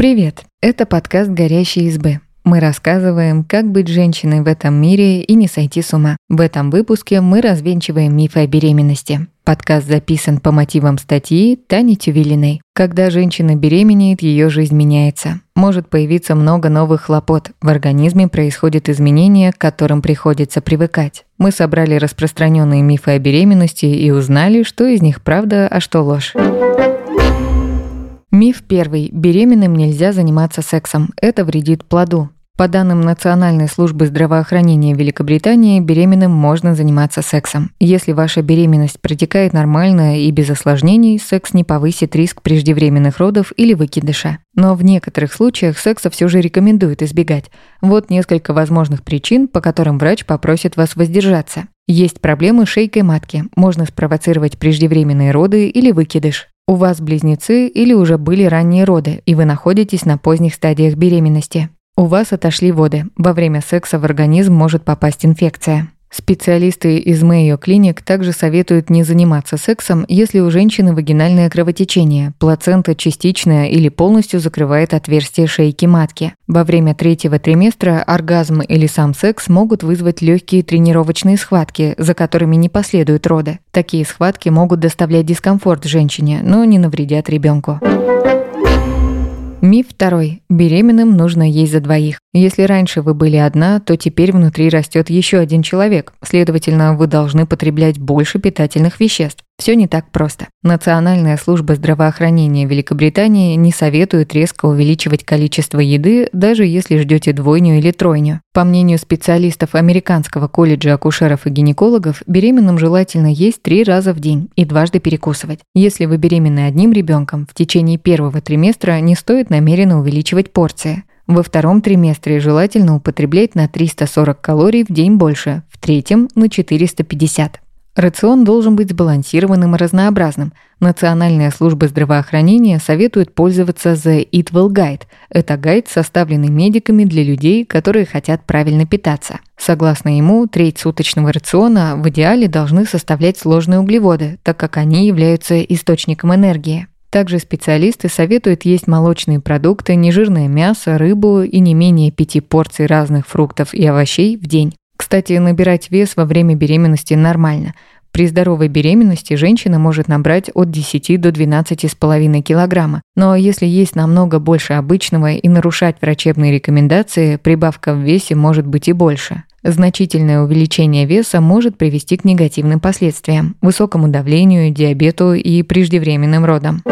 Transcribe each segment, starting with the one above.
Привет! Это подкаст «Горящие избы». Мы рассказываем, как быть женщиной в этом мире и не сойти с ума. В этом выпуске мы развенчиваем мифы о беременности. Подкаст записан по мотивам статьи Тани Тювилиной. Когда женщина беременеет, ее жизнь меняется. Может появиться много новых хлопот. В организме происходят изменения, к которым приходится привыкать. Мы собрали распространенные мифы о беременности и узнали, что из них правда, а что ложь. Миф первый. Беременным нельзя заниматься сексом. Это вредит плоду. По данным Национальной службы здравоохранения Великобритании, беременным можно заниматься сексом. Если ваша беременность протекает нормально и без осложнений, секс не повысит риск преждевременных родов или выкидыша. Но в некоторых случаях секса все же рекомендуют избегать. Вот несколько возможных причин, по которым врач попросит вас воздержаться. Есть проблемы с шейкой матки, можно спровоцировать преждевременные роды или выкидыш. У вас близнецы или уже были ранние роды, и вы находитесь на поздних стадиях беременности. У вас отошли воды. Во время секса в организм может попасть инфекция. Специалисты из Mayo Clinic также советуют не заниматься сексом, если у женщины вагинальное кровотечение, плацента частично или полностью закрывает отверстие шейки матки. Во время третьего триместра оргазм или сам секс могут вызвать легкие тренировочные схватки, за которыми не последуют роды. Такие схватки могут доставлять дискомфорт женщине, но не навредят ребенку. Миф второй. Беременным нужно есть за двоих. Если раньше вы были одна, то теперь внутри растет еще один человек. Следовательно, вы должны потреблять больше питательных веществ. Все не так просто. Национальная служба здравоохранения Великобритании не советует резко увеличивать количество еды, даже если ждете двойню или тройню. По мнению специалистов Американского колледжа акушеров и гинекологов, беременным желательно есть три раза в день и дважды перекусывать. Если вы беременны одним ребенком, в течение первого триместра не стоит намеренно увеличивать порции. Во втором триместре желательно употреблять на 340 калорий в день больше, в третьем – на 450. Рацион должен быть сбалансированным и разнообразным. Национальная служба здравоохранения советует пользоваться The Eat Well Guide. Это гайд, составленный медиками для людей, которые хотят правильно питаться. Согласно ему, треть суточного рациона в идеале должны составлять сложные углеводы, так как они являются источником энергии. Также специалисты советуют есть молочные продукты, нежирное мясо, рыбу и не менее пяти порций разных фруктов и овощей в день. Кстати, набирать вес во время беременности нормально. При здоровой беременности женщина может набрать от 10 до 12,5 килограмма. Но если есть намного больше обычного и нарушать врачебные рекомендации, прибавка в весе может быть и больше. Значительное увеличение веса может привести к негативным последствиям – высокому давлению, диабету и преждевременным родам.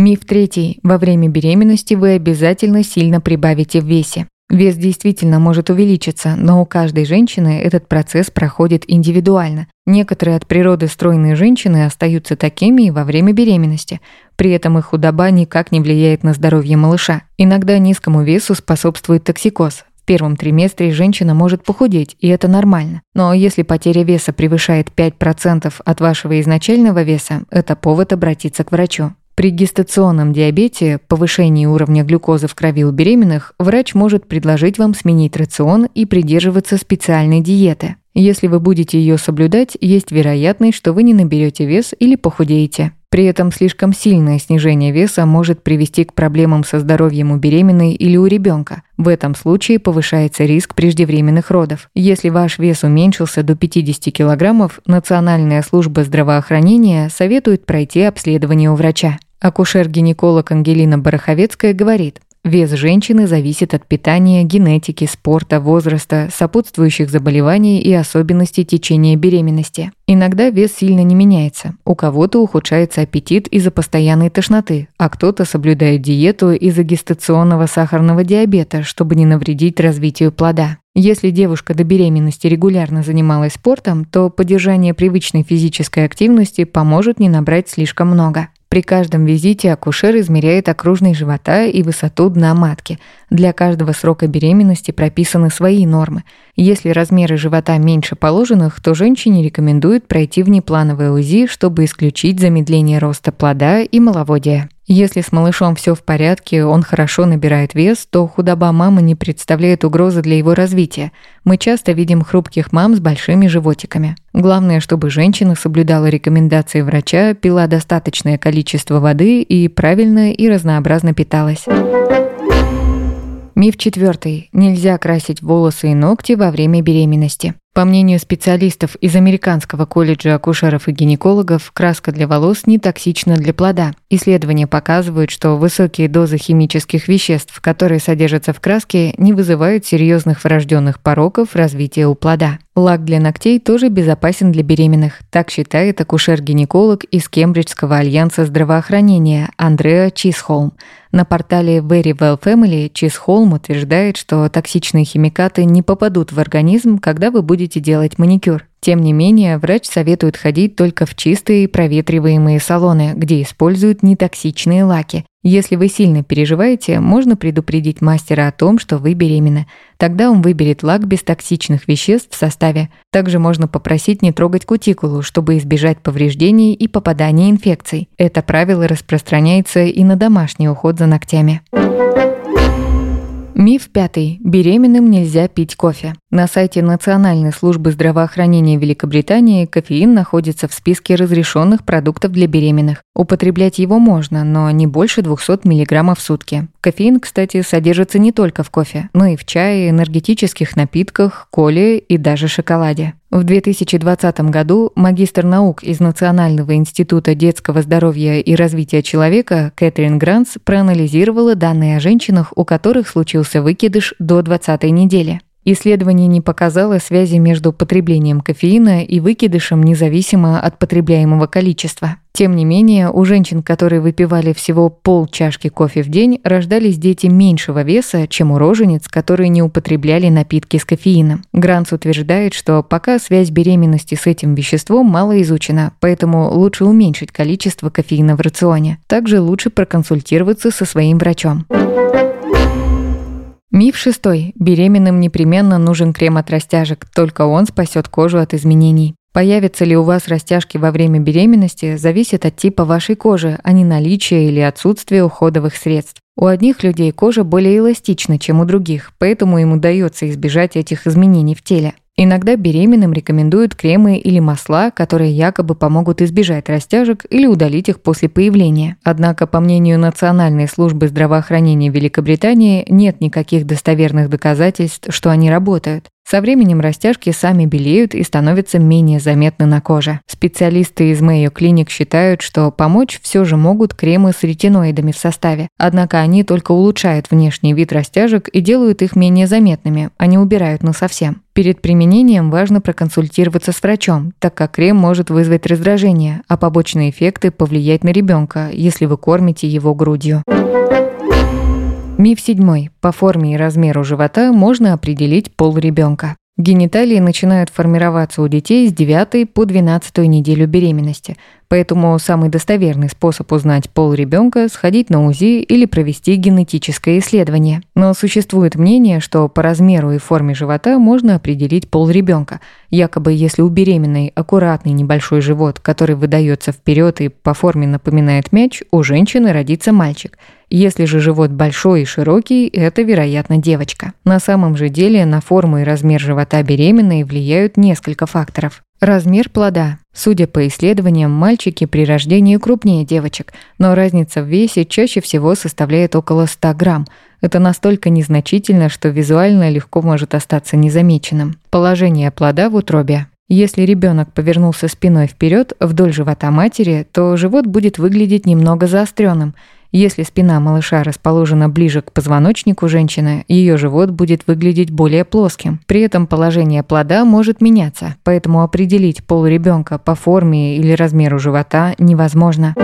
Миф третий. Во время беременности вы обязательно сильно прибавите в весе. Вес действительно может увеличиться, но у каждой женщины этот процесс проходит индивидуально. Некоторые от природы стройные женщины остаются такими и во время беременности. При этом их худоба никак не влияет на здоровье малыша. Иногда низкому весу способствует токсикоз. В первом триместре женщина может похудеть, и это нормально. Но если потеря веса превышает 5% от вашего изначального веса, это повод обратиться к врачу. При гестационном диабете, повышении уровня глюкозы в крови у беременных, врач может предложить вам сменить рацион и придерживаться специальной диеты. Если вы будете ее соблюдать, есть вероятность, что вы не наберете вес или похудеете. При этом слишком сильное снижение веса может привести к проблемам со здоровьем у беременной или у ребенка. В этом случае повышается риск преждевременных родов. Если ваш вес уменьшился до 50 килограммов, Национальная служба здравоохранения советует пройти обследование у врача. Акушер-гинеколог Ангелина Бараховецкая говорит, Вес женщины зависит от питания, генетики, спорта, возраста, сопутствующих заболеваний и особенностей течения беременности. Иногда вес сильно не меняется. У кого-то ухудшается аппетит из-за постоянной тошноты, а кто-то соблюдает диету из-за гестационного сахарного диабета, чтобы не навредить развитию плода. Если девушка до беременности регулярно занималась спортом, то поддержание привычной физической активности поможет не набрать слишком много. При каждом визите акушер измеряет окружность живота и высоту дна матки. Для каждого срока беременности прописаны свои нормы. Если размеры живота меньше положенных, то женщине рекомендуют пройти внеплановое УЗИ, чтобы исключить замедление роста плода и маловодия. Если с малышом все в порядке, он хорошо набирает вес, то худоба мамы не представляет угрозы для его развития. Мы часто видим хрупких мам с большими животиками. Главное, чтобы женщина соблюдала рекомендации врача, пила достаточное количество воды и правильно и разнообразно питалась. Миф четвертый. Нельзя красить волосы и ногти во время беременности. По мнению специалистов из Американского колледжа акушеров и гинекологов, краска для волос не токсична для плода. Исследования показывают, что высокие дозы химических веществ, которые содержатся в краске, не вызывают серьезных врожденных пороков развития у плода. Лак для ногтей тоже безопасен для беременных, так считает акушер-гинеколог из Кембриджского альянса здравоохранения Андреа Чисхолм. На портале Very Well Family Чисхолм утверждает, что токсичные химикаты не попадут в организм, когда вы будете делать маникюр. Тем не менее, врач советует ходить только в чистые проветриваемые салоны, где используют нетоксичные лаки. Если вы сильно переживаете, можно предупредить мастера о том, что вы беременны. Тогда он выберет лак без токсичных веществ в составе. Также можно попросить не трогать кутикулу, чтобы избежать повреждений и попадания инфекций. Это правило распространяется и на домашний уход за ногтями. Миф пятый. Беременным нельзя пить кофе. На сайте Национальной службы здравоохранения Великобритании кофеин находится в списке разрешенных продуктов для беременных. Употреблять его можно, но не больше 200 мг в сутки. Кофеин, кстати, содержится не только в кофе, но и в чае, энергетических напитках, коле и даже шоколаде. В 2020 году магистр наук из Национального института детского здоровья и развития человека Кэтрин Гранс проанализировала данные о женщинах, у которых случился выкидыш до 20 недели. Исследование не показало связи между потреблением кофеина и выкидышем независимо от потребляемого количества. Тем не менее, у женщин, которые выпивали всего пол чашки кофе в день, рождались дети меньшего веса, чем у рожениц, которые не употребляли напитки с кофеином. Гранц утверждает, что пока связь беременности с этим веществом мало изучена, поэтому лучше уменьшить количество кофеина в рационе. Также лучше проконсультироваться со своим врачом. Миф шестой. Беременным непременно нужен крем от растяжек, только он спасет кожу от изменений. Появятся ли у вас растяжки во время беременности, зависит от типа вашей кожи, а не наличия или отсутствия уходовых средств. У одних людей кожа более эластична, чем у других, поэтому им удается избежать этих изменений в теле. Иногда беременным рекомендуют кремы или масла, которые якобы помогут избежать растяжек или удалить их после появления. Однако, по мнению Национальной службы здравоохранения Великобритании, нет никаких достоверных доказательств, что они работают. Со временем растяжки сами белеют и становятся менее заметны на коже. Специалисты из Mayo Clinic считают, что помочь все же могут кремы с ретиноидами в составе, однако они только улучшают внешний вид растяжек и делают их менее заметными, а не убирают на совсем. Перед применением важно проконсультироваться с врачом, так как крем может вызвать раздражение, а побочные эффекты повлиять на ребенка, если вы кормите его грудью. Миф седьмой. По форме и размеру живота можно определить пол ребенка. Гениталии начинают формироваться у детей с 9 по 12 неделю беременности, поэтому самый достоверный способ узнать пол ребенка – сходить на УЗИ или провести генетическое исследование. Но существует мнение, что по размеру и форме живота можно определить пол ребенка. Якобы если у беременной аккуратный небольшой живот, который выдается вперед и по форме напоминает мяч, у женщины родится мальчик – если же живот большой и широкий, это, вероятно, девочка. На самом же деле на форму и размер живота беременной влияют несколько факторов. Размер плода. Судя по исследованиям, мальчики при рождении крупнее девочек, но разница в весе чаще всего составляет около 100 грамм. Это настолько незначительно, что визуально легко может остаться незамеченным. Положение плода в утробе. Если ребенок повернулся спиной вперед вдоль живота матери, то живот будет выглядеть немного заостренным – если спина малыша расположена ближе к позвоночнику женщины, ее живот будет выглядеть более плоским. При этом положение плода может меняться, поэтому определить пол ребенка по форме или размеру живота невозможно.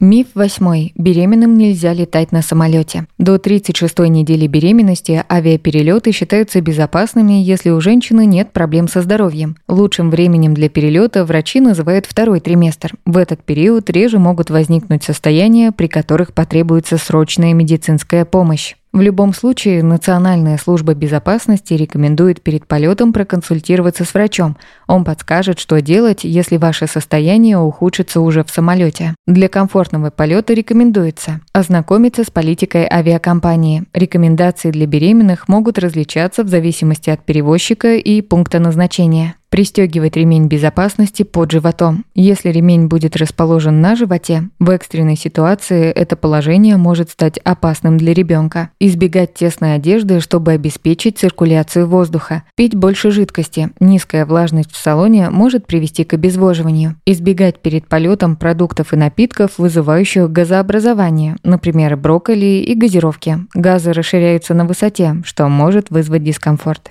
Миф восьмой. Беременным нельзя летать на самолете. До 36-й недели беременности авиаперелеты считаются безопасными, если у женщины нет проблем со здоровьем. Лучшим временем для перелета врачи называют второй триместр. В этот период реже могут возникнуть состояния, при которых потребуется срочная медицинская помощь. В любом случае, Национальная служба безопасности рекомендует перед полетом проконсультироваться с врачом. Он подскажет, что делать, если ваше состояние ухудшится уже в самолете. Для комфортного полета рекомендуется ознакомиться с политикой авиакомпании. Рекомендации для беременных могут различаться в зависимости от перевозчика и пункта назначения. Пристегивать ремень безопасности под животом. Если ремень будет расположен на животе, в экстренной ситуации это положение может стать опасным для ребенка. Избегать тесной одежды, чтобы обеспечить циркуляцию воздуха. Пить больше жидкости. Низкая влажность в салоне может привести к обезвоживанию. Избегать перед полетом продуктов и напитков, вызывающих газообразование, например, брокколи и газировки. Газы расширяются на высоте, что может вызвать дискомфорт.